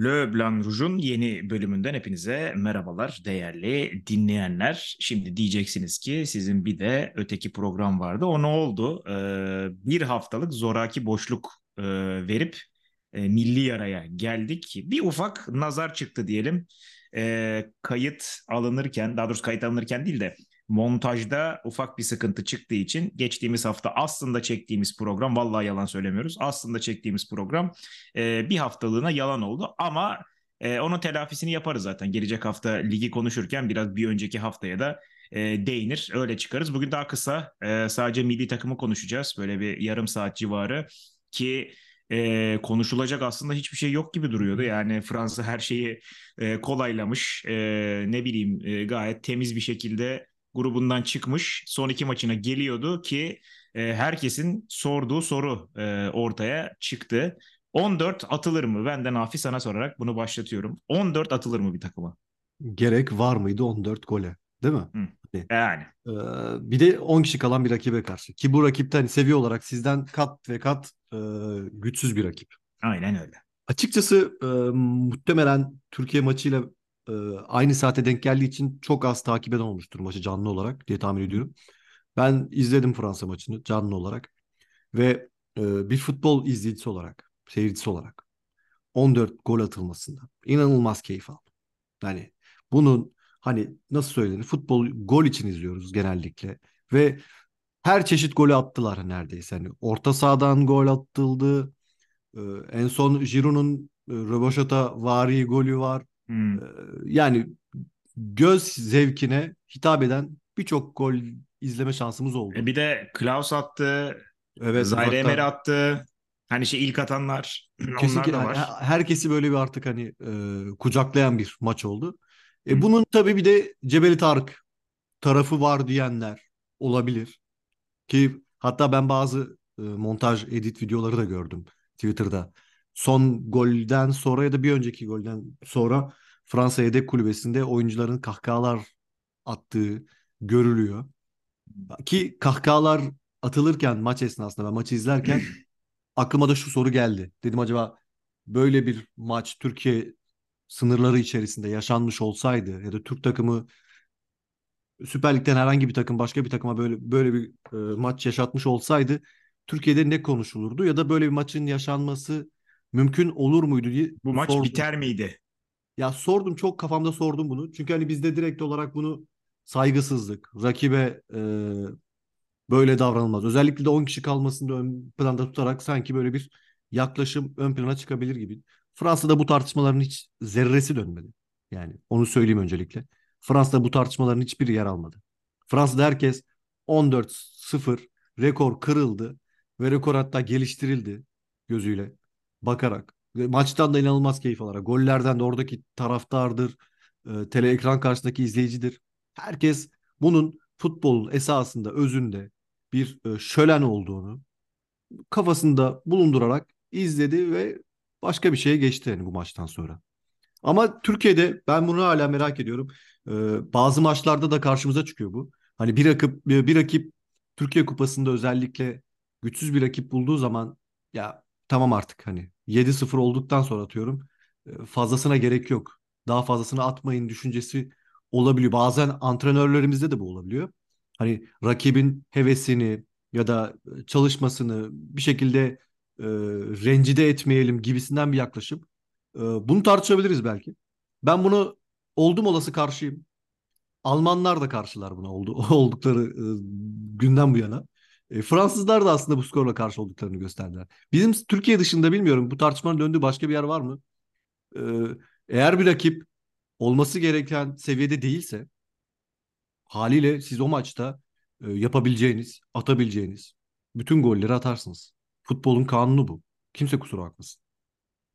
Le Blanc Rouge'un yeni bölümünden hepinize merhabalar değerli dinleyenler. Şimdi diyeceksiniz ki sizin bir de öteki program vardı. O ne oldu? Ee, bir haftalık zoraki boşluk e, verip e, milli yaraya geldik. Bir ufak nazar çıktı diyelim. E, kayıt alınırken, daha doğrusu kayıt alınırken değil de montajda ufak bir sıkıntı çıktığı için geçtiğimiz hafta aslında çektiğimiz program vallahi yalan söylemiyoruz. Aslında çektiğimiz program e, bir haftalığına yalan oldu ama e, onun telafisini yaparız zaten. Gelecek hafta ligi konuşurken biraz bir önceki haftaya da e, değinir. Öyle çıkarız. Bugün daha kısa e, sadece milli takımı konuşacağız. Böyle bir yarım saat civarı ki e, konuşulacak aslında hiçbir şey yok gibi duruyordu. Yani Fransa her şeyi e, kolaylamış. E, ne bileyim e, gayet temiz bir şekilde grubundan çıkmış. Son iki maçına geliyordu ki e, herkesin sorduğu soru e, ortaya çıktı. 14 atılır mı? Benden Nafi sana sorarak bunu başlatıyorum. 14 atılır mı bir takıma? Gerek var mıydı 14 gole? Değil mi? Hı. Yani. Ee, bir de 10 kişi kalan bir rakibe karşı. Ki bu rakipten hani seviye olarak sizden kat ve kat e, güçsüz bir rakip. Aynen öyle. Açıkçası e, muhtemelen Türkiye maçıyla e, aynı saate denk geldiği için çok az takip eden olmuştur maçı canlı olarak diye tahmin ediyorum. Ben izledim Fransa maçını canlı olarak ve e, bir futbol izleyicisi olarak, seyircisi olarak 14 gol atılmasında inanılmaz keyif aldım. Yani bunun hani nasıl söylenir futbol gol için izliyoruz genellikle ve her çeşit golü attılar neredeyse. Hani orta sahadan gol atıldı. Ee, en son Giroud'un e, Röboşata vari golü var. Hmm. Ee, yani göz zevkine hitap eden birçok gol izleme şansımız oldu. E bir de Klaus attı. Evet, Zaire Emery attı. Hani şey ilk atanlar. Kesinlikle onlar da var. herkesi böyle bir artık hani e, kucaklayan bir maç oldu. E, bunun tabii bir de Cebeli Tarık tarafı var diyenler olabilir. Ki hatta ben bazı e, montaj edit videoları da gördüm Twitter'da. Son golden sonra ya da bir önceki golden sonra Fransa yedek kulübesinde oyuncuların kahkahalar attığı görülüyor. Ki kahkahalar atılırken maç esnasında ben maçı izlerken aklıma da şu soru geldi. Dedim acaba böyle bir maç Türkiye sınırları içerisinde yaşanmış olsaydı ya da Türk takımı Süper Lig'den herhangi bir takım başka bir takıma böyle böyle bir e, maç yaşatmış olsaydı Türkiye'de ne konuşulurdu ya da böyle bir maçın yaşanması mümkün olur muydu diye Bu maç sordum. biter miydi? Ya sordum çok kafamda sordum bunu. Çünkü hani bizde direkt olarak bunu saygısızlık, rakibe e, böyle davranılmaz. Özellikle de 10 kişi kalmasını da ön planda tutarak sanki böyle bir yaklaşım ön plana çıkabilir gibi. Fransa'da bu tartışmaların hiç zerresi dönmedi. Yani onu söyleyeyim öncelikle. Fransa'da bu tartışmaların hiçbiri yer almadı. Fransa'da herkes 14-0 rekor kırıldı ve rekor hatta geliştirildi gözüyle bakarak. Maçtan da inanılmaz keyif alarak. Gollerden de oradaki taraftardır, e, tele ekran karşısındaki izleyicidir. Herkes bunun futbolun esasında, özünde bir e, şölen olduğunu kafasında bulundurarak izledi ve başka bir şeye geçti yani bu maçtan sonra. Ama Türkiye'de ben bunu hala merak ediyorum. Ee, bazı maçlarda da karşımıza çıkıyor bu. Hani bir rakip bir rakip Türkiye Kupası'nda özellikle güçsüz bir rakip bulduğu zaman ya tamam artık hani 7-0 olduktan sonra atıyorum e, fazlasına gerek yok. Daha fazlasını atmayın düşüncesi olabiliyor. Bazen antrenörlerimizde de bu olabiliyor. Hani rakibin hevesini ya da e, çalışmasını bir şekilde e, rencide etmeyelim gibisinden bir yaklaşım. E, bunu tartışabiliriz belki. Ben bunu oldum olası karşıyım. Almanlar da karşılar buna oldu, oldukları e, günden bu yana. E, Fransızlar da aslında bu skorla karşı olduklarını gösterdiler. Bizim Türkiye dışında bilmiyorum bu tartışmanın döndüğü başka bir yer var mı? E, eğer bir rakip olması gereken seviyede değilse haliyle siz o maçta e, yapabileceğiniz, atabileceğiniz bütün golleri atarsınız. Futbolun kanunu bu. Kimse kusura bakmasın.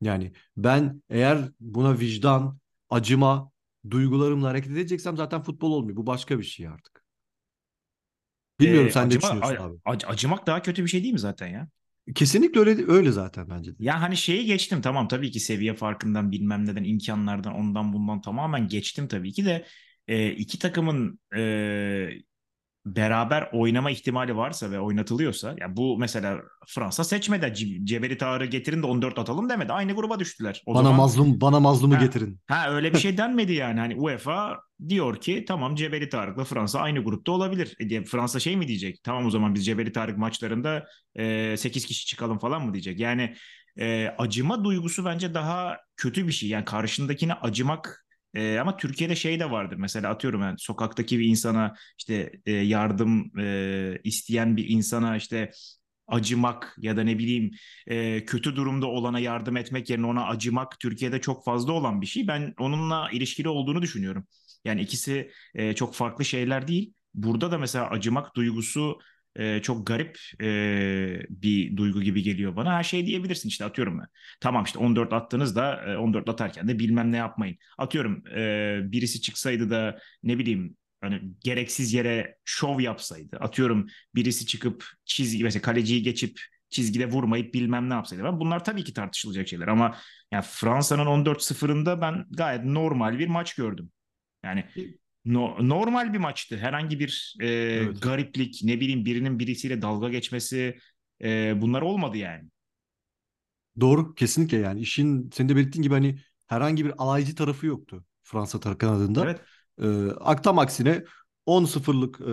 Yani ben eğer buna vicdan, acıma, duygularımla hareket edeceksem zaten futbol olmuyor. Bu başka bir şey artık. Bilmiyorum ee, sen acıma, ne düşünüyorsun abi? Ac- acımak daha kötü bir şey değil mi zaten ya? Kesinlikle öyle öyle zaten bence de. Ya hani şeyi geçtim tamam tabii ki seviye farkından bilmem neden imkanlardan ondan bundan tamamen geçtim tabii ki de e, iki takımın e, beraber oynama ihtimali varsa ve oynatılıyorsa ya bu mesela Fransa seçmedi Ce- Cebeli Tarık'ı getirin de 14 atalım demedi. Aynı gruba düştüler. O Bana zaman mazlum bana mazlumu Ha. getirin. ha öyle bir şey denmedi yani. Hani UEFA diyor ki tamam Cebeli Tarık'la Fransa aynı grupta olabilir. E, Fransa şey mi diyecek? Tamam o zaman biz Cebeli Tarık maçlarında e, 8 kişi çıkalım falan mı diyecek? Yani e, acıma duygusu bence daha kötü bir şey. Yani karşındakine acımak e, ama Türkiye'de şey de vardır. Mesela atıyorum yani sokaktaki bir insana işte e, yardım e, isteyen bir insana işte acımak ya da ne bileyim e, kötü durumda olana yardım etmek yerine ona acımak Türkiye'de çok fazla olan bir şey. Ben onunla ilişkili olduğunu düşünüyorum. Yani ikisi e, çok farklı şeyler değil. Burada da mesela acımak duygusu e, çok garip e, bir duygu gibi geliyor bana. Her şey diyebilirsin işte atıyorum ben. Tamam işte 14 attınız da e, 14 atarken de bilmem ne yapmayın. Atıyorum e, birisi çıksaydı da ne bileyim hani gereksiz yere şov yapsaydı. Atıyorum birisi çıkıp çizgi mesela kaleciyi geçip çizgide vurmayıp bilmem ne yapsaydı. Ben bunlar tabii ki tartışılacak şeyler ama yani Fransa'nın 14-0'ında ben gayet normal bir maç gördüm. Yani no- normal bir maçtı. Herhangi bir e, Evet. gariplik, ne bileyim birinin birisiyle dalga geçmesi e, bunlar olmadı yani. Doğru kesinlikle yani işin senin de belirttiğin gibi hani herhangi bir alaycı tarafı yoktu Fransa tarafı kanadında. Evet. Ee, Aktam aksine 10-0'lık e,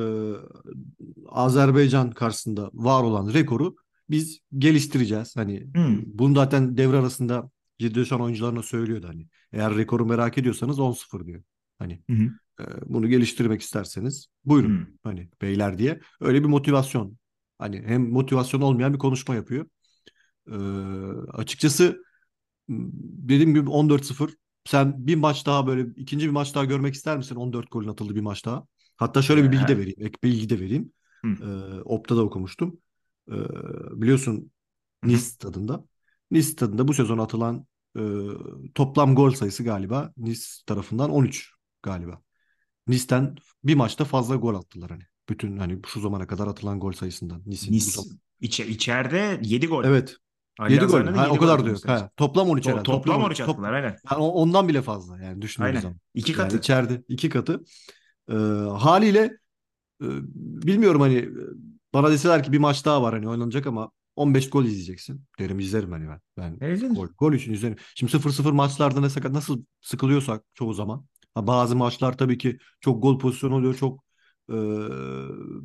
Azerbaycan karşısında var olan rekoru biz geliştireceğiz. Hani Hmm. bunu zaten devre arasında Giresun oyuncularına söylüyordu hani. Eğer rekoru merak ediyorsanız 10-0 diyor. Hani Hı hı. E, bunu geliştirmek isterseniz buyurun Hmm. hani beyler diye. Öyle bir motivasyon. Hani hem motivasyon olmayan bir konuşma yapıyor. Ee, açıkçası dediğim gibi 14-0 sen bir maç daha böyle ikinci bir maç daha görmek ister misin? 14 golün atıldığı bir maç daha. Hatta şöyle bir bilgi de Ee, vereyim. Ek bilgi de vereyim. Hı. Ee, Opta'da okumuştum. Ee, biliyorsun. Nice stadında. Nice stadında bu sezon atılan e, toplam gol sayısı galiba Nice tarafından 13 galiba. Nice'ten bir maçta fazla gol attılar hani. Bütün hani şu zamana kadar atılan gol sayısından. Nice'in bu Nice zaman. içe, içeride 7 gol. Evet. Ali 7 gol. Ha, o kadar lazım. Ha, toplam 13 To- herhalde. toplam 13 top- attılar aynen. yani ondan bile fazla yani düşündüğümüz Aynen. zaman. İki Yani katı. içeride iki katı. Ee, haliyle e, bilmiyorum hani e, bana deseler ki bir maç daha var hani oynanacak ama 15 gol izleyeceksin. Derim izlerim hani ben. Ben Evet. gol, gol için izlerim. Şimdi 0-0 maçlarda ne sakat nasıl sıkılıyorsak çoğu zaman. Ha, bazı maçlar tabii ki çok gol pozisyonu oluyor. Çok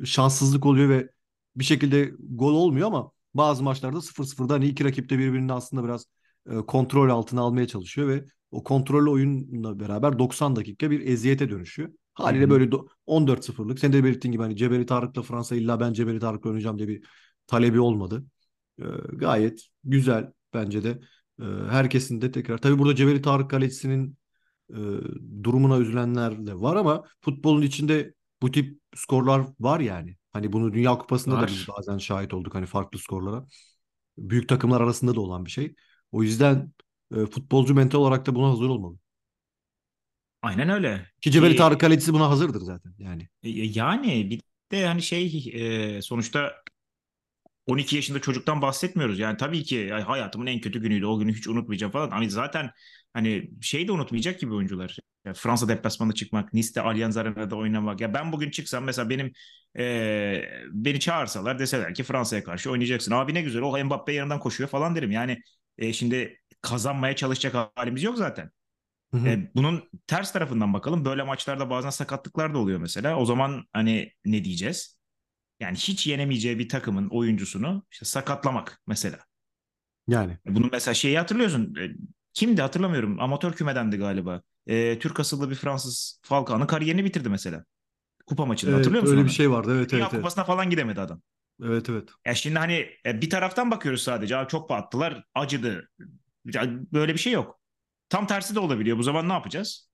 e, şanssızlık oluyor ve bir şekilde gol olmuyor ama bazı maçlarda 0-0'da hani iki rakip de birbirini aslında biraz e, kontrol altına almaya çalışıyor ve o kontrollü oyunla beraber 90 dakika bir eziyete dönüşüyor. Haliyle hı. böyle do- 14-0'lık. Sen de belirttiğin gibi hani Cebeli Tarık'la Fransa illa ben Cebeli Tarık'la oynayacağım diye bir talebi olmadı. Ee, gayet güzel bence de. Ee, herkesin de tekrar. Tabii burada Cebeli Tarık kalecisinin e, durumuna üzülenler de var ama futbolun içinde bu tip skorlar var yani. Hani bunu Dünya Kupası'nda da biz Var. bazen şahit olduk hani farklı skorlara. Büyük takımlar arasında da olan bir şey. O yüzden e, futbolcu mental olarak da buna hazır olmalı. Aynen öyle. Ki Cebeli Ki Tarık kalecisi buna hazırdır zaten yani. e, yani bir de hani şey e, sonuçta 12 yaşında çocuktan bahsetmiyoruz. Yani tabii ki ya hayatımın en kötü günüydü. O günü hiç unutmayacağım falan. Hani zaten hani şey de unutmayacak gibi oyuncular. Yani Fransa deplasmanına çıkmak, Nice'de Allianz Arena'da oynamak. Ya ben bugün çıksam mesela benim e, beni çağırsalar deseler ki Fransa'ya karşı oynayacaksın. Abi ne güzel o Mbappe yanından koşuyor falan derim. Yani e, şimdi kazanmaya çalışacak halimiz yok zaten. Hı hı. E, bunun ters tarafından bakalım. Böyle maçlarda bazen sakatlıklar da oluyor mesela. O zaman hani ne diyeceğiz? Yani hiç yenemeyeceği bir takımın oyuncusunu işte sakatlamak mesela. Yani. E, Bunun mesela şeyi hatırlıyorsun. Kimdi hatırlamıyorum. Amatör kümedendi galiba. E, Türk asıllı bir Fransız Falcao'nun kariyerini bitirdi mesela. Kupa maçında Evet hatırlıyor musun öyle bir onu? şey vardı. Evet Dünya evet evet. Kupası'na falan gidemedi adam. Evet evet. Ya şimdi hani e, bir taraftan bakıyoruz sadece. Abi çok battılar, acıdı. Böyle bir şey yok. Tam tersi de olabiliyor. Bu zaman ne yapacağız?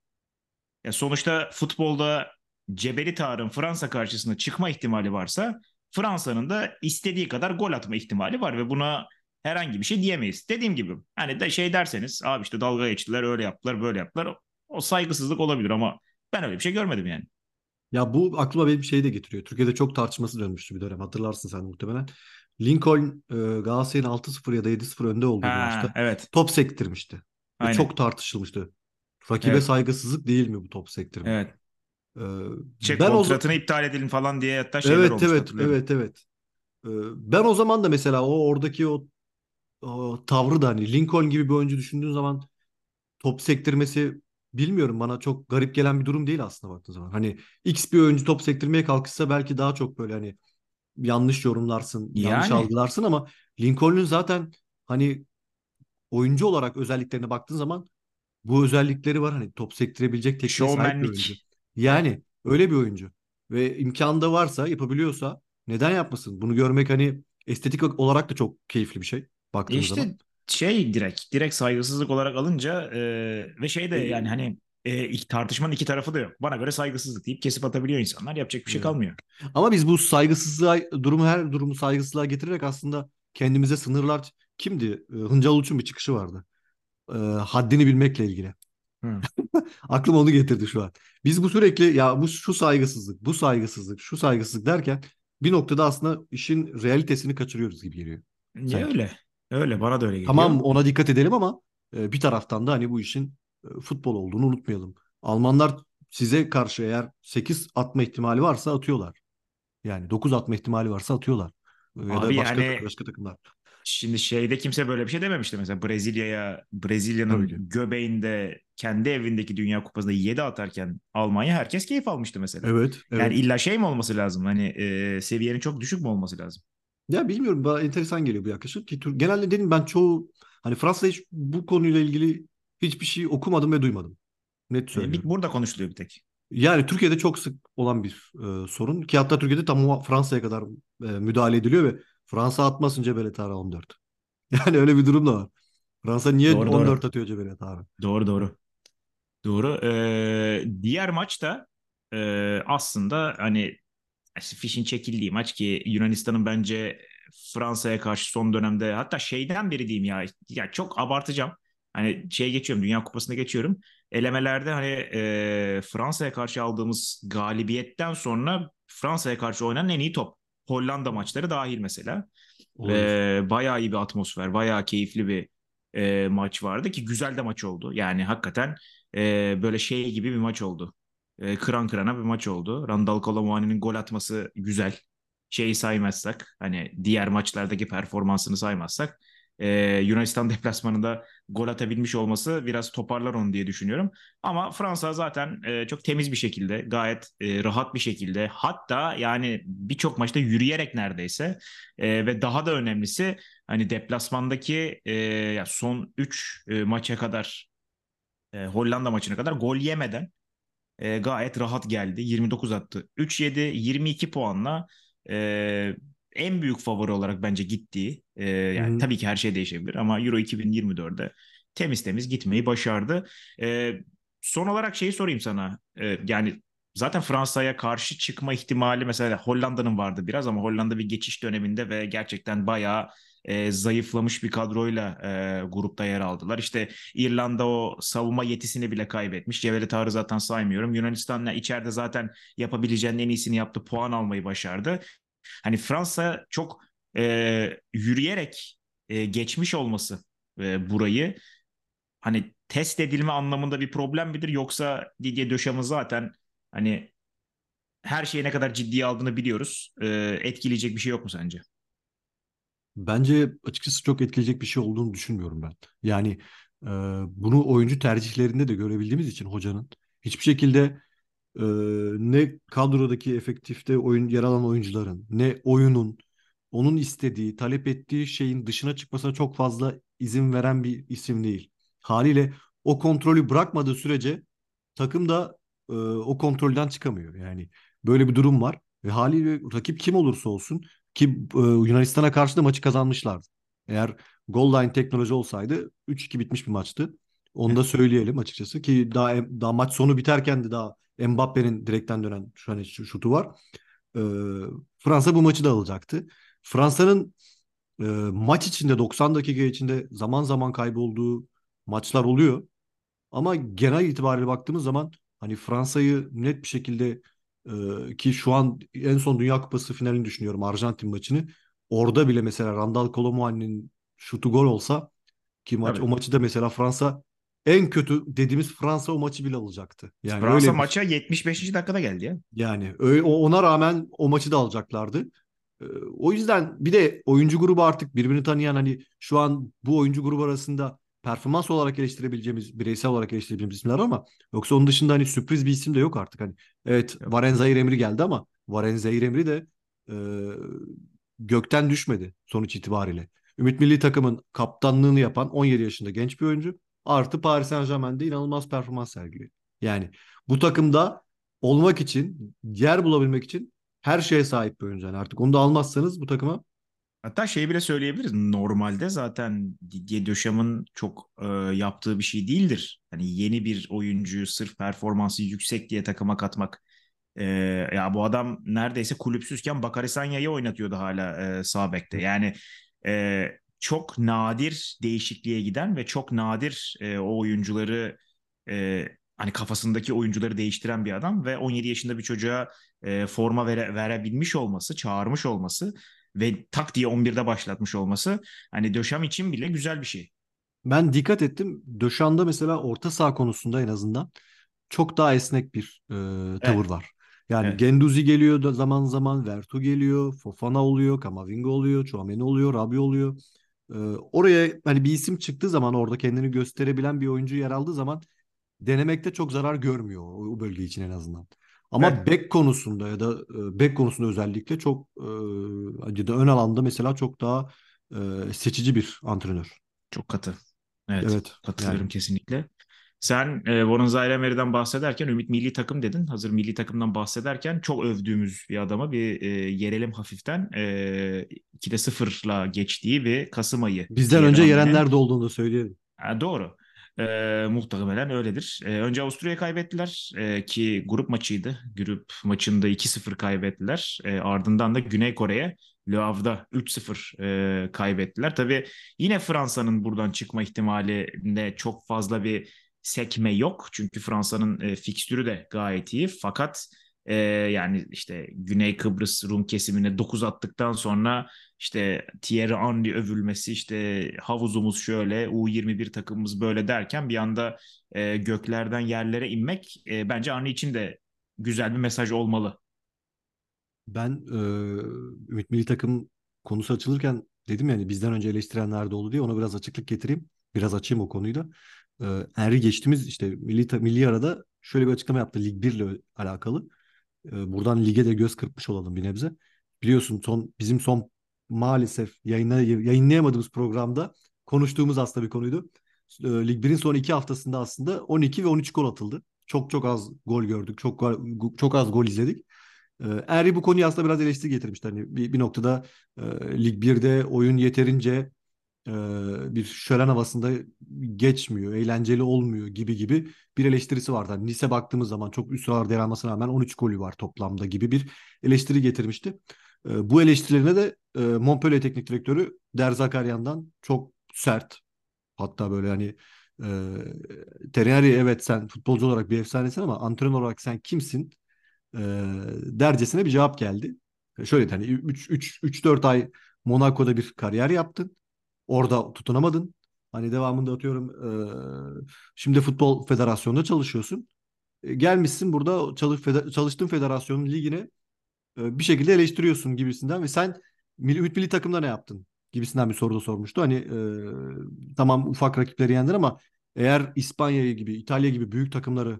Ya sonuçta futbolda Cebeli Tarık'ın Fransa karşısında çıkma ihtimali varsa Fransa'nın da istediği kadar gol atma ihtimali var ve buna herhangi bir şey diyemeyiz. Dediğim gibi hani de şey derseniz abi işte dalga geçtiler öyle yaptılar böyle yaptılar o saygısızlık olabilir ama ben öyle bir şey görmedim yani. Ya bu aklıma benim şey de getiriyor. Türkiye'de çok tartışması dönmüştü bir dönem. Hatırlarsın sen muhtemelen. Lincoln e, Galatasaray'ın 6-0 ya da 7-0 önde olduğu bir maçta Ha evet top sektirmişti. Ve aynen çok tartışılmıştı. Rakibe evet saygısızlık değil mi bu top sektirme? evet Ee, Şey ben o kontratını iptal edelim falan diye hatta şeyler evet olmuş evet evet evet. Ee, ben o zaman da mesela o oradaki o, o tavrı da hani Lincoln gibi bir oyuncu düşündüğün zaman top sektirmesi bilmiyorum bana çok garip gelen bir durum değil aslında baktığın zaman. Hani X bir oyuncu top sektirmeye kalkışsa belki daha çok böyle hani yanlış yorumlarsın, yanlış Yani algılarsın ama Lincoln'un zaten hani oyuncu olarak özelliklerine baktığın zaman bu özellikleri var. Hani top sektirebilecek tekniğe sahip bir oyuncu. Yani öyle bir oyuncu. Ve imkanı da varsa, yapabiliyorsa neden yapmasın? Bunu görmek hani estetik olarak da çok keyifli bir şey E baktığımız zaman. işte şey direkt direkt saygısızlık olarak alınca e, ve şey de yani E, hani e, tartışmanın iki tarafı da yok. Bana göre saygısızlık deyip kesip atabiliyor insanlar. Yapacak bir şey kalmıyor. Ama biz bu saygısızlığa, durumu her durumu saygısızlığa getirerek aslında kendimize sınırlar kimdi? E, Hıncal Uluç'un bir çıkışı vardı. E, haddini bilmekle ilgili. Hı. Aklıma onu getirdi şu an. Biz bu sürekli ya bu şu saygısızlık, bu saygısızlık, şu saygısızlık derken bir noktada aslında işin realitesini kaçırıyoruz gibi geliyor sanki. öyle. Öyle bana da öyle Tamam geliyor. ona dikkat edelim ama e, bir taraftan da hani bu işin e, futbol olduğunu unutmayalım. Almanlar size karşı eğer 8 atma ihtimali varsa atıyorlar. Yani 9 atma ihtimali varsa atıyorlar. Ya da Abi başka yani başka takımlar. Şimdi şeyde kimse böyle bir şey dememişti mesela Brezilya'ya. Brezilya'nın göbeğinde kendi evindeki Dünya Kupası'nda 7 atarken Almanya herkes keyif almıştı mesela. Evet, Yani evet. illa şey mi olması lazım? Hani e, seviyenin çok düşük mü olması lazım? Ya bilmiyorum bana enteresan geliyor bu yaklaşım ki genelde dedim ben çoğu hani Fransa'da hiç bu konuyla ilgili hiçbir şey okumadım ve duymadım. Net E, söylüyorum. burada konuşuluyor bir tek. Yani Türkiye'de çok sık olan bir e, sorun ki hatta Türkiye'de tam Fransa'ya kadar e, müdahale ediliyor ve Fransa atmasın Cebeli Tarık 14. Yani öyle bir durum da var. Fransa niye Doğru doğru. 14 atıyor Cebeli Tarık? Doğru doğru. Doğru. E, diğer maçta e, aslında hani işte fişin çekildiği maç ki Yunanistan'ın bence Fransa'ya karşı son dönemde hatta şeyden beri diyeyim ya ya çok abartacağım. Hani şey geçiyorum Dünya Kupası'na geçiyorum. Elemelerde hani e, Fransa'ya karşı aldığımız galibiyetten sonra Fransa'ya karşı oynanan en iyi top. Hollanda maçları dahil mesela. Olabilir. E, bayağı iyi bir atmosfer, bayağı keyifli bir e, maç vardı ki güzel de maç oldu. Yani hakikaten e, böyle şey gibi bir maç oldu. E, kıran kırana bir maç oldu. Randal Colomwani'nin gol atması güzel. Şeyi saymazsak hani diğer maçlardaki performansını saymazsak e, Yunanistan deplasmanında gol atabilmiş olması biraz toparlar onu diye düşünüyorum. Ama Fransa zaten e, çok temiz bir şekilde gayet e, rahat bir şekilde hatta yani birçok maçta yürüyerek neredeyse e, ve daha da önemlisi hani deplasmandaki e, ya son 3 e, maça kadar e, Hollanda maçına kadar gol yemeden e, gayet rahat geldi. 29 attı. 3-7, 22 puanla e, en büyük favori olarak bence gittiği e, yani hı. tabii ki her şey değişebilir ama Euro 2024'de temiz temiz gitmeyi başardı. E, son olarak şeyi sorayım sana. E, yani zaten Fransa'ya karşı çıkma ihtimali mesela Hollanda'nın vardı biraz ama Hollanda bir geçiş döneminde ve gerçekten bayağı e, zayıflamış bir kadroyla e, grupta yer aldılar. İşte İrlanda o savunma yetisini bile kaybetmiş. Cevdet Tarık'ı zaten saymıyorum. Yunanistan'la içeride zaten yapabileceğinin en iyisini yaptı. Puan almayı başardı. Hani Fransa çok e, yürüyerek e, geçmiş olması e, burayı hani test edilme anlamında bir problem midir? Yoksa Didier Dechamps'ın zaten hani her şeyi ne kadar ciddiye aldığını biliyoruz. E, etkileyecek bir şey yok mu sence? Bence açıkçası çok etkileyecek bir şey olduğunu düşünmüyorum ben. Yani e, bunu oyuncu tercihlerinde de görebildiğimiz için hocanın hiçbir şekilde e, ne kadrodaki efektifte oyun yer alan oyuncuların ne oyunun onun istediği, talep ettiği şeyin dışına çıkmasına çok fazla izin veren bir isim değil. Haliyle o kontrolü bırakmadığı sürece takım da e, o kontrolden çıkamıyor. Yani böyle bir durum var. Ve haliyle rakip kim olursa olsun ki e, Yunanistan'a karşı da maçı kazanmışlardı. Eğer goal line teknoloji olsaydı 3-2 bitmiş bir maçtı. Onu da söyleyelim açıkçası ki daha daha maç sonu biterken de daha Mbappe'nin direkten dönen şu hani şu şutu var. E, Fransa bu maçı da alacaktı. Fransa'nın e, maç içinde 90 dakika içinde zaman zaman kaybolduğu maçlar oluyor. Ama genel itibariyle baktığımız zaman hani Fransa'yı net bir şekilde ki şu an en son Dünya Kupası finalini düşünüyorum Arjantin maçını. Orada bile mesela Randal Colomwani'nin şutu gol olsa ki maç o Tabii. maçı da mesela Fransa en kötü dediğimiz Fransa o maçı bile alacaktı. Yani Fransa öyle maça 75. dakikada geldi ya. Yani ona rağmen o maçı da alacaklardı. Ee, o yüzden bir de oyuncu grubu artık birbirini tanıyan hani şu an bu oyuncu grubu arasında performans olarak eleştirebileceğimiz, bireysel olarak eleştirebileceğimiz isimler ama yoksa onun dışında hani sürpriz bir isim de yok artık. Hani evet Varen Zahir Emri geldi ama Varen Zahir Emri de e, gökten düşmedi sonuç itibariyle. Ümit Milli Takım'ın kaptanlığını yapan 17 yaşında genç bir oyuncu. Artı Paris Saint Germain'de inanılmaz performans sergiliyor. Yani bu takımda olmak için, yer bulabilmek için her şeye sahip bir oyuncu. Yani artık onu da almazsanız bu takıma Hatta şeyi bile söyleyebiliriz. Normalde zaten Didier Dechamps'ın çok e, yaptığı bir şey değildir. Hani yeni bir oyuncuyu sırf performansı yüksek diye takıma katmak. E, ya bu adam neredeyse kulüpsüzken Bakary Sanya'yı oynatıyordu hala e, sağ bekte. Yani e, çok nadir değişikliğe giden ve çok nadir e, o oyuncuları e, hani kafasındaki oyuncuları değiştiren bir adam ve 17 yaşında bir çocuğa e, forma vere, verebilmiş olması, çağırmış olması ve tak diye 11'de başlatmış olması hani Döşam için bile güzel bir şey. Ben dikkat ettim. Döşam'da mesela orta saha konusunda en azından çok daha esnek bir e, tavır evet. var. Yani evet. Genduzi geliyor da zaman zaman, Vertu geliyor, Fofana oluyor, Kamavinga oluyor, Chouameni oluyor, Rabi oluyor. Ee, oraya hani bir isim çıktığı zaman orada kendini gösterebilen bir oyuncu yer aldığı zaman denemekte çok zarar görmüyor o bölge için en azından. Ama evet. back konusunda ya da e, back konusunda özellikle çok e, ya da ön alanda mesela çok daha e, seçici bir antrenör. Çok katı. Evet, evet katılıyorum yani. kesinlikle. Sen e, Buenos Aires'den bahsederken Ümit milli takım dedin. Hazır milli takımdan bahsederken çok övdüğümüz bir adama bir e, yerelim hafiften. E, 2'de 0'la geçtiği bir Kasım ayı. Bizden önce yerenler de olduğunu söyleyelim. Ha, doğru. E, muhtemelen öyledir. E, önce Avusturya'ya kaybettiler e, ki grup maçıydı. Grup maçında 2-0 kaybettiler. E, ardından da Güney Kore'ye Le Havre'da 3-0 e, kaybettiler. Tabii yine Fransa'nın buradan çıkma ihtimalinde çok fazla bir sekme yok. Çünkü Fransa'nın e, fikstürü de gayet iyi. Fakat e, yani işte Güney Kıbrıs Rum kesimine 9 attıktan sonra işte Thierry Henry övülmesi işte havuzumuz şöyle U21 takımımız böyle derken bir anda e, göklerden yerlere inmek e, bence Henry için de güzel bir mesaj olmalı. Ben e, Ümit Milli Takım konusu açılırken dedim yani bizden önce eleştirenler de oldu diye ona biraz açıklık getireyim. Biraz açayım o konuyu da. E, Henry geçtiğimiz işte milli, milli arada şöyle bir açıklama yaptı Lig 1 ile alakalı. E, buradan lige de göz kırpmış olalım bir nebze. Biliyorsun son bizim son maalesef yayınlay yayınlayamadığımız programda konuştuğumuz aslında bir konuydu. E, Lig 1'in son iki haftasında aslında 12 ve 13 gol atıldı. Çok çok az gol gördük. Çok çok az gol izledik. E, Henry bu konuyu aslında biraz eleştiri getirmişti. Hani bir, bir noktada e, Lig 1'de oyun yeterince e, bir şölen havasında geçmiyor, eğlenceli olmuyor gibi gibi bir eleştirisi vardı. Nice baktığımız zaman çok üst sıralarda yer almasına rağmen 13 golü var toplamda gibi bir eleştiri getirmişti. E, bu eleştirilerine de e, Montpellier teknik direktörü Derzakaryan'dan çok sert hatta böyle hani e, Terry evet sen futbolcu olarak bir efsanesin ama antrenör olarak sen kimsin e, dercesine bir cevap geldi. Şöyle hani 3-4 ay Monaco'da bir kariyer yaptın. Orada tutunamadın. Hani devamında atıyorum e, şimdi futbol federasyonunda çalışıyorsun. E, gelmişsin burada çalış, feder, çalıştığın federasyonun ligine e, bir şekilde eleştiriyorsun gibisinden ve sen Ümit Milli Takımda ne yaptın gibisinden bir soru da sormuştu. Hani e, tamam ufak rakipleri yendin ama eğer İspanya gibi, İtalya gibi büyük takımları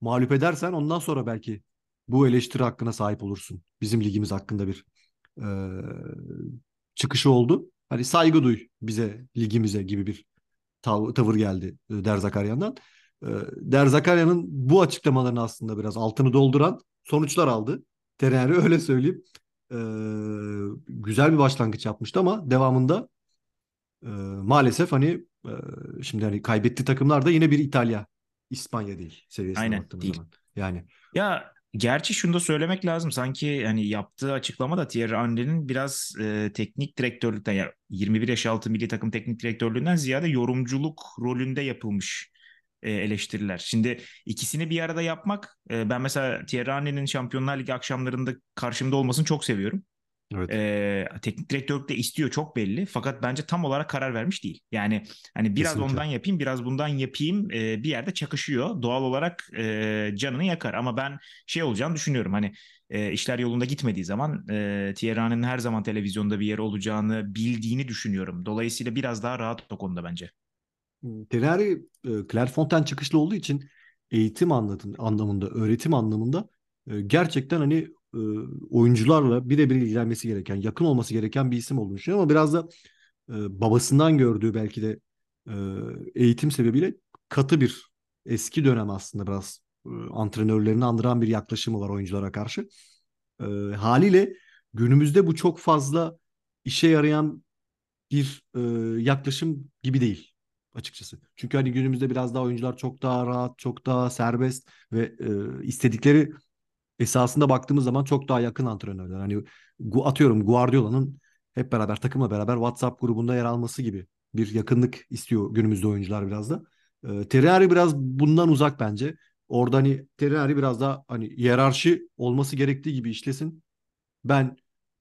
mağlup edersen ondan sonra belki bu eleştiri hakkına sahip olursun. Bizim ligimiz hakkında bir e, çıkışı oldu. Hani saygı duy bize, ligimize gibi bir tav- tavır geldi e, Derzakaryan'dan. E, Derzakarya'nın bu açıklamalarını aslında biraz altını dolduran sonuçlar aldı. Tereri öyle söyleyeyim. E, güzel bir başlangıç yapmıştı ama devamında e, maalesef hani e, şimdi hani kaybettiği takımlar da yine bir İtalya, İspanya değil seviyesine Aynen, baktığımız değil. zaman. Yani ya Gerçi şunu da söylemek lazım. Sanki hani yaptığı açıklama da Thierry Henry'nin biraz e, teknik direktörlükten ya 21 yaş altı milli takım teknik direktörlüğünden ziyade yorumculuk rolünde yapılmış e, eleştiriler. Şimdi ikisini bir arada yapmak e, ben mesela Thierry Henry'nin Şampiyonlar Ligi akşamlarında karşımda olmasını çok seviyorum. Evet. E, teknik direktörlük de istiyor çok belli. Fakat bence tam olarak karar vermiş değil. Yani hani biraz Kesinlikle. ondan yapayım, biraz bundan yapayım. E, bir yerde çakışıyor. Doğal olarak e, canını yakar. Ama ben şey olacağını düşünüyorum. Hani e, işler yolunda gitmediği zaman e, Thierry'nin her zaman televizyonda bir yer olacağını bildiğini düşünüyorum. Dolayısıyla biraz daha rahat o konuda bence. Terari e, Clairefontaine çıkışlı olduğu için eğitim anlatım, anlamında, öğretim anlamında gerçekten hani e, oyuncularla birebir ilgilenmesi gereken, yakın olması gereken bir isim olduğunu düşünüyorum. Ama biraz da e, babasından gördüğü belki de e, eğitim sebebiyle katı bir eski dönem aslında biraz e, antrenörlerini andıran bir yaklaşımı var oyunculara karşı. E, haliyle günümüzde bu çok fazla işe yarayan bir e, yaklaşım gibi değil açıkçası. Çünkü hani günümüzde biraz daha oyuncular çok daha rahat, çok daha serbest ve e, istedikleri esasında baktığımız zaman çok daha yakın antrenörler. Hani atıyorum Guardiola'nın hep beraber takımla beraber WhatsApp grubunda yer alması gibi bir yakınlık istiyor günümüzde oyuncular biraz da. E, Terry biraz bundan uzak bence. Orada hani Terry biraz daha hani hiyerarşi olması gerektiği gibi işlesin. Ben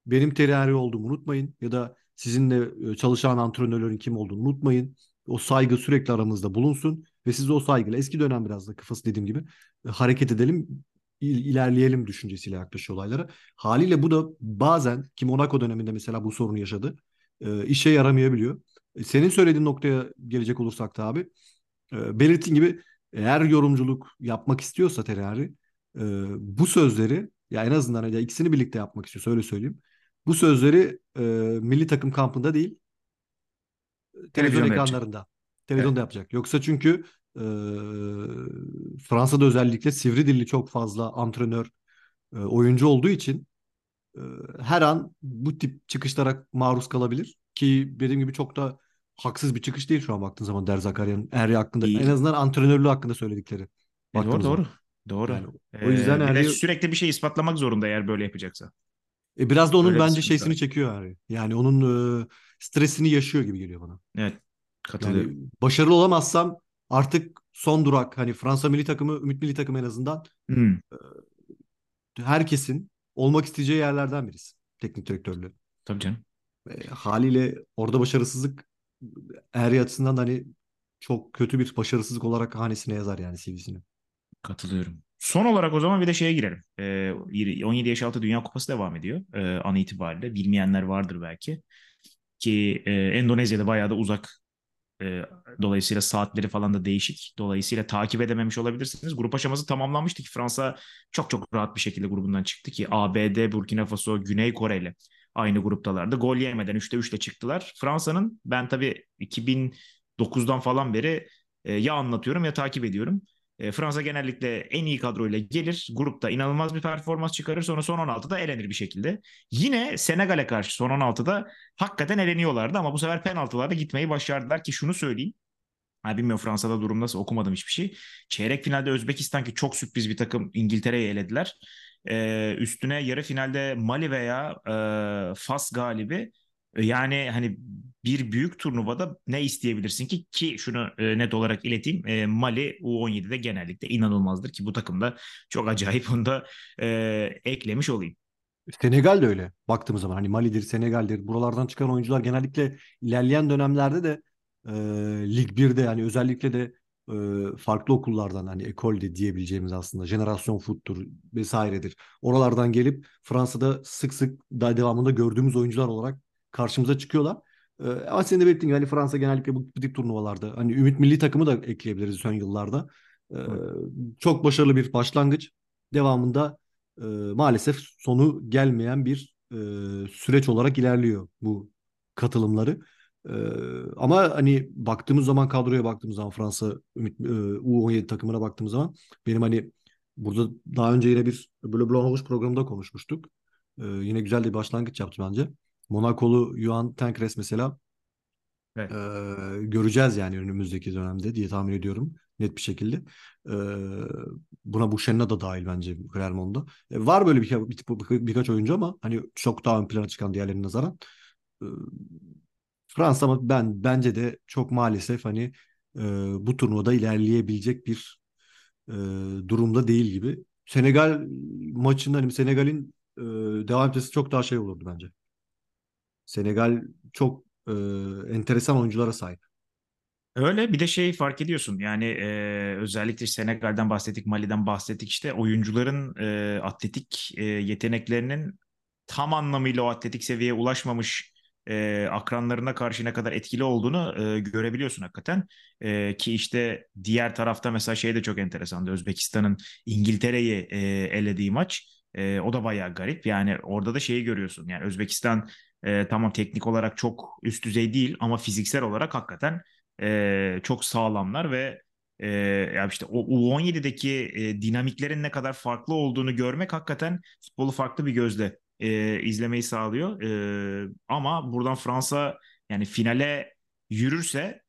benim Terry olduğumu unutmayın ya da sizinle çalışan antrenörlerin kim olduğunu unutmayın. O saygı sürekli aramızda bulunsun ve siz o saygıyla eski dönem biraz da kafası dediğim gibi hareket edelim, ilerleyelim düşüncesiyle yaklaşıyor olaylara. Haliyle bu da bazen ki Monaco döneminde mesela bu sorunu yaşadı. E, işe yaramayabiliyor. E, senin söylediğin noktaya gelecek olursak da abi e, belirttiğin gibi eğer yorumculuk yapmak istiyorsa Terari e, bu sözleri ya en azından ya ikisini birlikte yapmak istiyor öyle söyleyeyim. Bu sözleri e, milli takım kampında değil televizyon ekranlarında. Yapacak. Televizyonda evet. yapacak. Yoksa çünkü e, Fransa'da özellikle sivri dilli çok fazla antrenör, e, oyuncu olduğu için e, her an bu tip çıkışlara maruz kalabilir. Ki dediğim gibi çok da haksız bir çıkış değil şu an baktığın zaman Der Zakaria'nın Henry hakkında. Değil. En azından antrenörlüğü hakkında söyledikleri. E, doğru, doğru. Doğru. Yani, o yüzden ee, Henry... sürekli bir şey ispatlamak zorunda eğer böyle yapacaksa. E, biraz da onun Öyle bence şeysini çekiyor Henry. Yani onun e, stresini yaşıyor gibi geliyor bana. Evet. Katılıyorum. Yani başarılı olamazsam artık son durak hani Fransa milli takımı, Ümit milli takımı en azından hmm. herkesin olmak isteyeceği yerlerden birisi. Teknik direktörlüğü. Tabii canım. E, haliyle orada başarısızlık eğer açısından da hani çok kötü bir başarısızlık olarak hanesine yazar yani CV'sini. Katılıyorum. Son olarak o zaman bir de şeye girelim. Ee, 17 yaş altı Dünya Kupası devam ediyor ee, an itibariyle. Bilmeyenler vardır belki. Ki e, Endonezya'da bayağı da uzak e, dolayısıyla saatleri falan da değişik. Dolayısıyla takip edememiş olabilirsiniz. Grup aşaması tamamlanmıştı ki Fransa çok çok rahat bir şekilde grubundan çıktı ki ABD, Burkina Faso, Güney Kore ile aynı gruptalardı. Gol yemeden 3'te 3'le çıktılar. Fransa'nın ben tabii 2009'dan falan beri e, ya anlatıyorum ya takip ediyorum. E, Fransa genellikle en iyi kadroyla gelir. Grupta inanılmaz bir performans çıkarır. Sonra son 16'da elenir bir şekilde. Yine Senegal'e karşı son 16'da hakikaten eleniyorlardı ama bu sefer penaltılarda gitmeyi başardılar ki şunu söyleyeyim. Ha, bilmiyorum Fransa'da durum nasıl okumadım hiçbir şey. Çeyrek finalde Özbekistan ki çok sürpriz bir takım İngiltere'yi elediler. Ee, üstüne yarı finalde Mali veya e, Fas galibi yani hani bir büyük turnuvada ne isteyebilirsin ki? Ki şunu e, net olarak ileteyim. E, Mali U17'de genellikle inanılmazdır ki bu takımda çok acayip. Onu da e, eklemiş olayım. Senegal de öyle baktığımız zaman. Hani Mali'dir, Senegal'dir. Buralardan çıkan oyuncular genellikle ilerleyen dönemlerde de e, Lig 1'de yani özellikle de e, farklı okullardan hani ekolde diyebileceğimiz aslında jenerasyon futtur vesairedir. Oralardan gelip Fransa'da sık sık daha devamında gördüğümüz oyuncular olarak karşımıza çıkıyorlar. Ee, ama senin de belirttiğin gibi hani Fransa genellikle bu tip turnuvalarda hani Ümit Milli takımı da ekleyebiliriz son yıllarda. Ee, çok başarılı bir başlangıç. Devamında e, maalesef sonu gelmeyen bir e, süreç olarak ilerliyor bu katılımları. Ee, ama hani baktığımız zaman kadroya baktığımız zaman Fransa Ümit, e, U17 takımına baktığımız zaman benim hani burada daha önce yine bir böyle Blue Havuç programında konuşmuştuk. Ee, yine güzel bir başlangıç yaptı bence. Monakolu Juan Tankres mesela evet. e, göreceğiz yani önümüzdeki dönemde diye tahmin ediyorum net bir şekilde. E, buna Buşenna da dahil bence Clermont'da. E, var böyle bir, bir, bir, birkaç oyuncu ama hani çok daha ön plana çıkan diğerlerine nazaran. E, Fransa ama ben bence de çok maalesef hani e, bu turnuvada ilerleyebilecek bir e, durumda değil gibi. Senegal maçında hani Senegal'in e, devam etmesi çok daha şey olurdu bence. Senegal çok e, enteresan oyunculara sahip. Öyle bir de şey fark ediyorsun yani e, özellikle Senegal'den bahsettik, Mali'den bahsettik işte oyuncuların e, atletik e, yeteneklerinin tam anlamıyla o atletik seviyeye ulaşmamış e, akranlarına karşı ne kadar etkili olduğunu e, görebiliyorsun hakikaten. E, ki işte diğer tarafta mesela şey de çok enteresandı Özbekistan'ın İngiltere'yi e, elediği maç. E, o da bayağı garip yani orada da şeyi görüyorsun yani Özbekistan e, tamam teknik olarak çok üst düzey değil ama fiziksel olarak hakikaten e, çok sağlamlar ve e, ya işte o U17'deki e, dinamiklerin ne kadar farklı olduğunu görmek hakikaten futbolu farklı bir gözle e, izlemeyi sağlıyor. E, ama buradan Fransa yani finale yürürse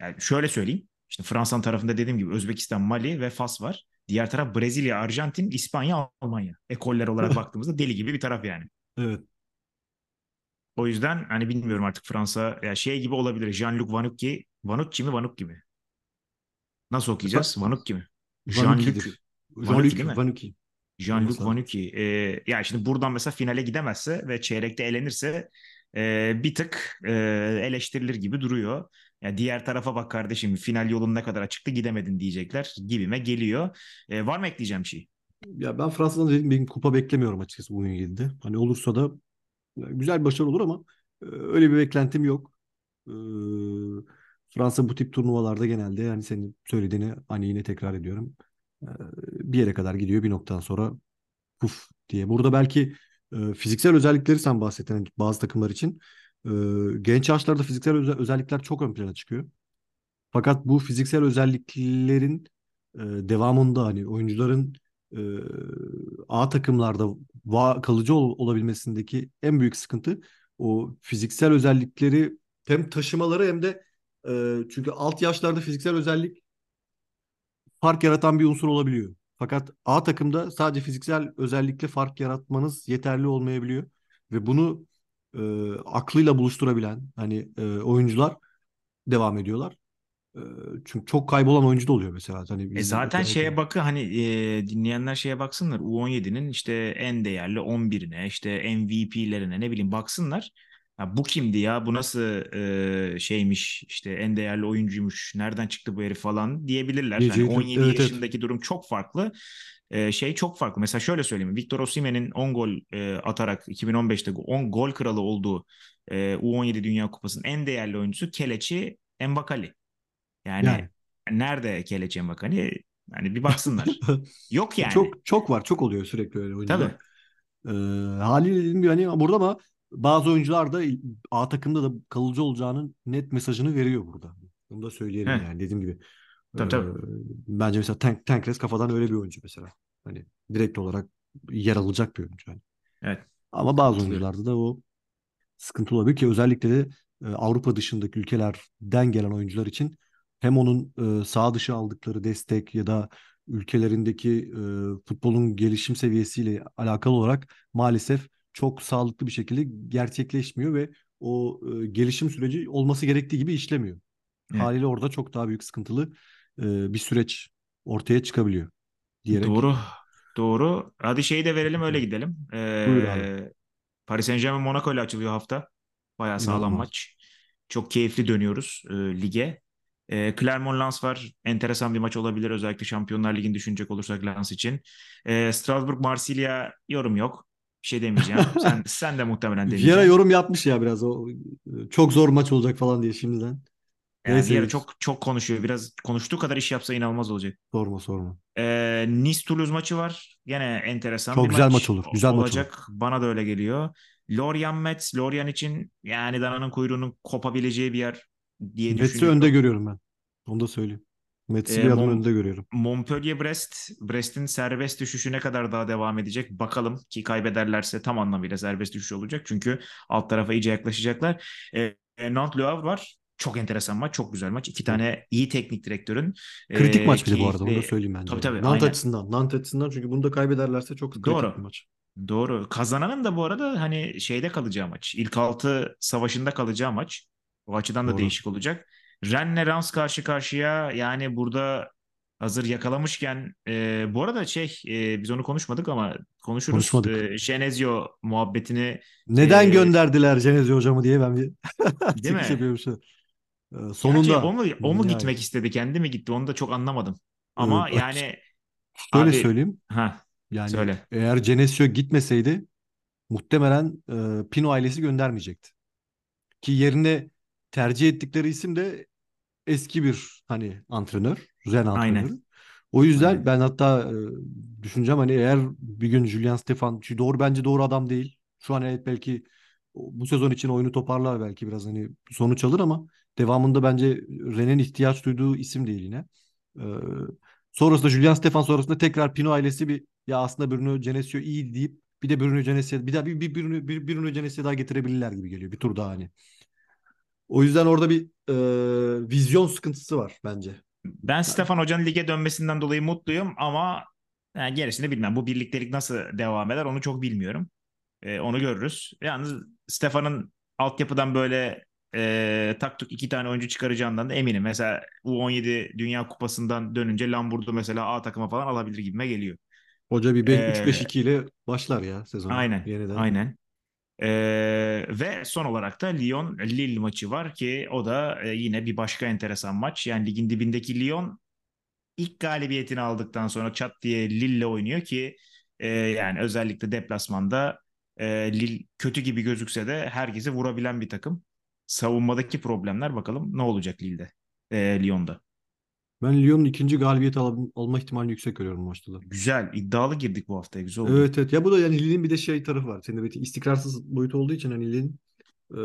yani şöyle söyleyeyim. İşte Fransa'nın tarafında dediğim gibi Özbekistan, Mali ve Fas var. Diğer taraf Brezilya, Arjantin, İspanya, Almanya. Ekoller olarak baktığımızda deli gibi bir taraf yani. Evet. O yüzden hani bilmiyorum artık Fransa ya şey gibi olabilir. Jean-Luc Vanucci, Vanucci mi Vanucci mi? Nasıl okuyacağız? Vanucci mi? Jean-Luc mi? Vanucci. Jean-Luc Vanucci. Ee, ya şimdi buradan mesela finale gidemezse ve çeyrekte elenirse e, bir tık e, eleştirilir gibi duruyor. Ya diğer tarafa bak kardeşim final yolun ne kadar açıktı gidemedin diyecekler gibime geliyor. E, var mı ekleyeceğim şey? Ya ben Fransa'dan dedim bir kupa beklemiyorum açıkçası bu ilgili Hani olursa da güzel bir başarı olur ama e, öyle bir beklentim yok. Ee, Fransa bu tip turnuvalarda genelde yani senin söylediğini hani yine tekrar ediyorum. Ee, bir yere kadar gidiyor bir noktadan sonra puf diye. Burada belki e, fiziksel özellikleri sen bahsettin hani bazı takımlar için. E, genç yaşlarda fiziksel özel, özellikler çok ön plana çıkıyor. Fakat bu fiziksel özelliklerin e, devamında hani oyuncuların e, A takımlarda kalıcı ol, olabilmesindeki en büyük sıkıntı o fiziksel özellikleri hem taşımaları hem de e, çünkü alt yaşlarda fiziksel özellik fark yaratan bir unsur olabiliyor. Fakat A takımda sadece fiziksel özellikle fark yaratmanız yeterli olmayabiliyor ve bunu e, aklıyla buluşturabilen hani e, oyuncular devam ediyorlar. Çünkü çok kaybolan oyuncu da oluyor mesela. Hani e zaten şeye bakı hani e, dinleyenler şeye baksınlar. U17'nin işte en değerli 11'ine işte MVP'lerine ne bileyim baksınlar. Ya bu kimdi ya? Bu nasıl e, şeymiş? işte en değerli oyuncuymuş. Nereden çıktı bu herif falan diyebilirler. Gece, yani 17 evet, yaşındaki evet. durum çok farklı. E, şey çok farklı. Mesela şöyle söyleyeyim. Victor Osimhen'in 10 gol e, atarak 2015'te 10 gol kralı olduğu e, U17 Dünya Kupası'nın en değerli oyuncusu Keleçi Mbakali. Yani, yani. nerede Keleçi Mbakali? Yani bir baksınlar. Yok yani. Çok çok var. Çok oluyor sürekli öyle oyuncular. Tabii. Ee, haliyle dediğim gibi hani burada ama bazı oyuncular da A takımda da kalıcı olacağının net mesajını veriyor burada. Bunu da söyleyelim Heh. yani dediğim gibi. Tabii, tabii. Ee, bence mesela Tank, Tankres kafadan öyle bir oyuncu mesela. Hani direkt olarak yer alacak bir oyuncu. Yani. Evet. Ama bazı oyuncularda da o sıkıntı olabilir ki özellikle de e, Avrupa dışındaki ülkelerden gelen oyuncular için hem onun e, sağ dışı aldıkları destek ya da ülkelerindeki e, futbolun gelişim seviyesiyle alakalı olarak maalesef çok sağlıklı bir şekilde gerçekleşmiyor ve o e, gelişim süreci olması gerektiği gibi işlemiyor. Evet. Haliyle orada çok daha büyük sıkıntılı e, bir süreç ortaya çıkabiliyor diyerek. Doğru. Doğru. Hadi şeyi de verelim öyle gidelim. Ee, Buyur abi. Paris Saint Germain Monaco ile açılıyor hafta. Bayağı sağlam İnanılmaz. maç. Çok keyifli dönüyoruz e, lige. E, Clermont Lens var. Enteresan bir maç olabilir. Özellikle Şampiyonlar Ligi'ni düşünecek olursak Lens için. E, Strasbourg Marsilya yorum yok. Bir şey demeyeceğim. sen sen de muhtemelen demeyeceksin. Vieira yorum yapmış ya biraz o çok zor maç olacak falan diye şimdiden. Yani Neyse. Çok çok konuşuyor. Biraz konuştuğu kadar iş yapsa inanılmaz olacak. Sorma sorma. Ee, Nice Toulouse maçı var. Gene enteresan çok bir güzel maç, maç olur. Güzel olacak. maç olur. Bana da öyle geliyor. Lorient Metz, Lorient için yani dananın kuyruğunun kopabileceği bir yer diye Metz'i düşünüyorum. önde görüyorum ben. Onu da söyleyeyim. Metz'i Ee, bir adım Mon- önde görüyorum. Montpellier Brest, Brest'in serbest düşüşü ne kadar daha devam edecek bakalım ki kaybederlerse tam anlamıyla serbest düşüş olacak çünkü alt tarafa iyice yaklaşacaklar. Ee, Nantes Le Havre var. Çok enteresan maç, çok güzel maç. İki tane iyi teknik direktörün Kritik e, maç bir de bu arada onu da keyifli- söyleyeyim bence. Tabii tabii, Nantes aynen. açısından. Nantes açısından çünkü bunu da kaybederlerse çok kritik Doğru. bir maç. Doğru. Kazananın da bu arada hani şeyde kalacağı maç. İlk altı savaşında kalacağı maç. O açıdan da Doğru. değişik olacak. Rennes Lens karşı karşıya yani burada Hazır yakalamışken e, bu arada şey e, biz onu konuşmadık ama konuşuruz. Konuşmadık. E, Şenezio muhabbetini Neden e, gönderdiler Cenezi hocamı diye ben bir değil mi? yapıyormuşum. Ee, Gerçi sonunda o mu o mu yani gitmek istedi, kendi mi gitti? Onu da çok anlamadım. Ama e, yani şöyle abi söyleyeyim. ha Yani söyle. eğer Genesio gitmeseydi muhtemelen e, Pino ailesi göndermeyecekti. Ki yerine tercih ettikleri isim de eski bir hani antrenör, Ren Aynen. antrenörü. O yüzden Aynen. ben hatta e, düşüneceğim hani eğer bir gün Julian Stefan doğru bence doğru adam değil. Şu an evet belki bu sezon için oyunu toparlar belki biraz hani sonuç alır ama devamında bence Ren'in ihtiyaç duyduğu isim değil yine. Ee, sonrasında Julian Stefan sonrasında tekrar Pino ailesi bir ya aslında Bruno Genesio iyi deyip bir de Bruno Genesio bir daha bir, bir, Bruno, bir Bruno Genesio daha getirebilirler gibi geliyor bir tur daha hani. O yüzden orada bir e, vizyon sıkıntısı var bence. Ben Yani Stefan Hoca'nın lige dönmesinden dolayı mutluyum ama yani gerisini bilmem. Bu birliktelik nasıl devam eder onu çok bilmiyorum. E, onu görürüz. Yalnız Stefan'ın altyapıdan böyle e, tak tuk iki tane oyuncu çıkaracağından da eminim. Mesela U17 Dünya Kupası'ndan dönünce Lamburdu mesela A takıma falan alabilir gibime geliyor. hoca bir be- E, 3-5-2 ile başlar ya sezona aynen, yeniden. aynen. E, ve son olarak da Lyon-Lille maçı var ki o da e, yine bir başka enteresan maç. Yani ligin dibindeki Lyon ilk galibiyetini aldıktan sonra çat diye Lille'le oynuyor ki e, yani özellikle deplasmanda e, Lille kötü gibi gözükse de herkesi vurabilen bir takım. Savunmadaki problemler bakalım ne olacak Lille'de, e, Lyon'da. Ben Lyon'un ikinci galibiyet al- alma ihtimalini yüksek görüyorum bu maçta da. Güzel, iddialı girdik bu haftaya, güzel oldu. Evet evet. Ya bu da yani Lille'in bir de şey tarafı var. Senin de belirttiğin istikrarsız boyutu olduğu için hani Lille'in e,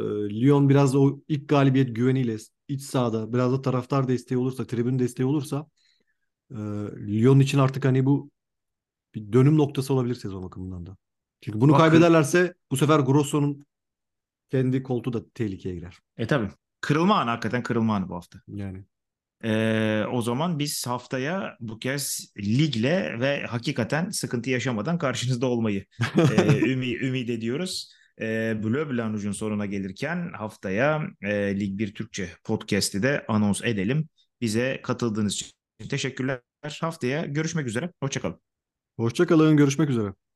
Lyon biraz da o ilk galibiyet güveniyle iç sahada biraz da taraftar desteği olursa, tribün desteği olursa e, Lyon için artık hani bu bir dönüm noktası olabilir sezon bakımından da. Çünkü bunu Ama kır, kaybederlerse bu sefer Grosso'nun kendi koltuğu da tehlikeye girer. e tabii kırılma anı hakikaten kırılma anı bu hafta. Yani. Ee, o zaman biz haftaya bu kez ligle ve hakikaten sıkıntı yaşamadan karşınızda olmayı e, ümi, ümit ediyoruz. E, Bleu Blanc sonuna gelirken haftaya e, Lig 1 Türkçe podcast'i de anons edelim. Bize katıldığınız için teşekkürler. Haftaya görüşmek üzere. Hoşçakalın. Hoşça kalın. Görüşmek üzere.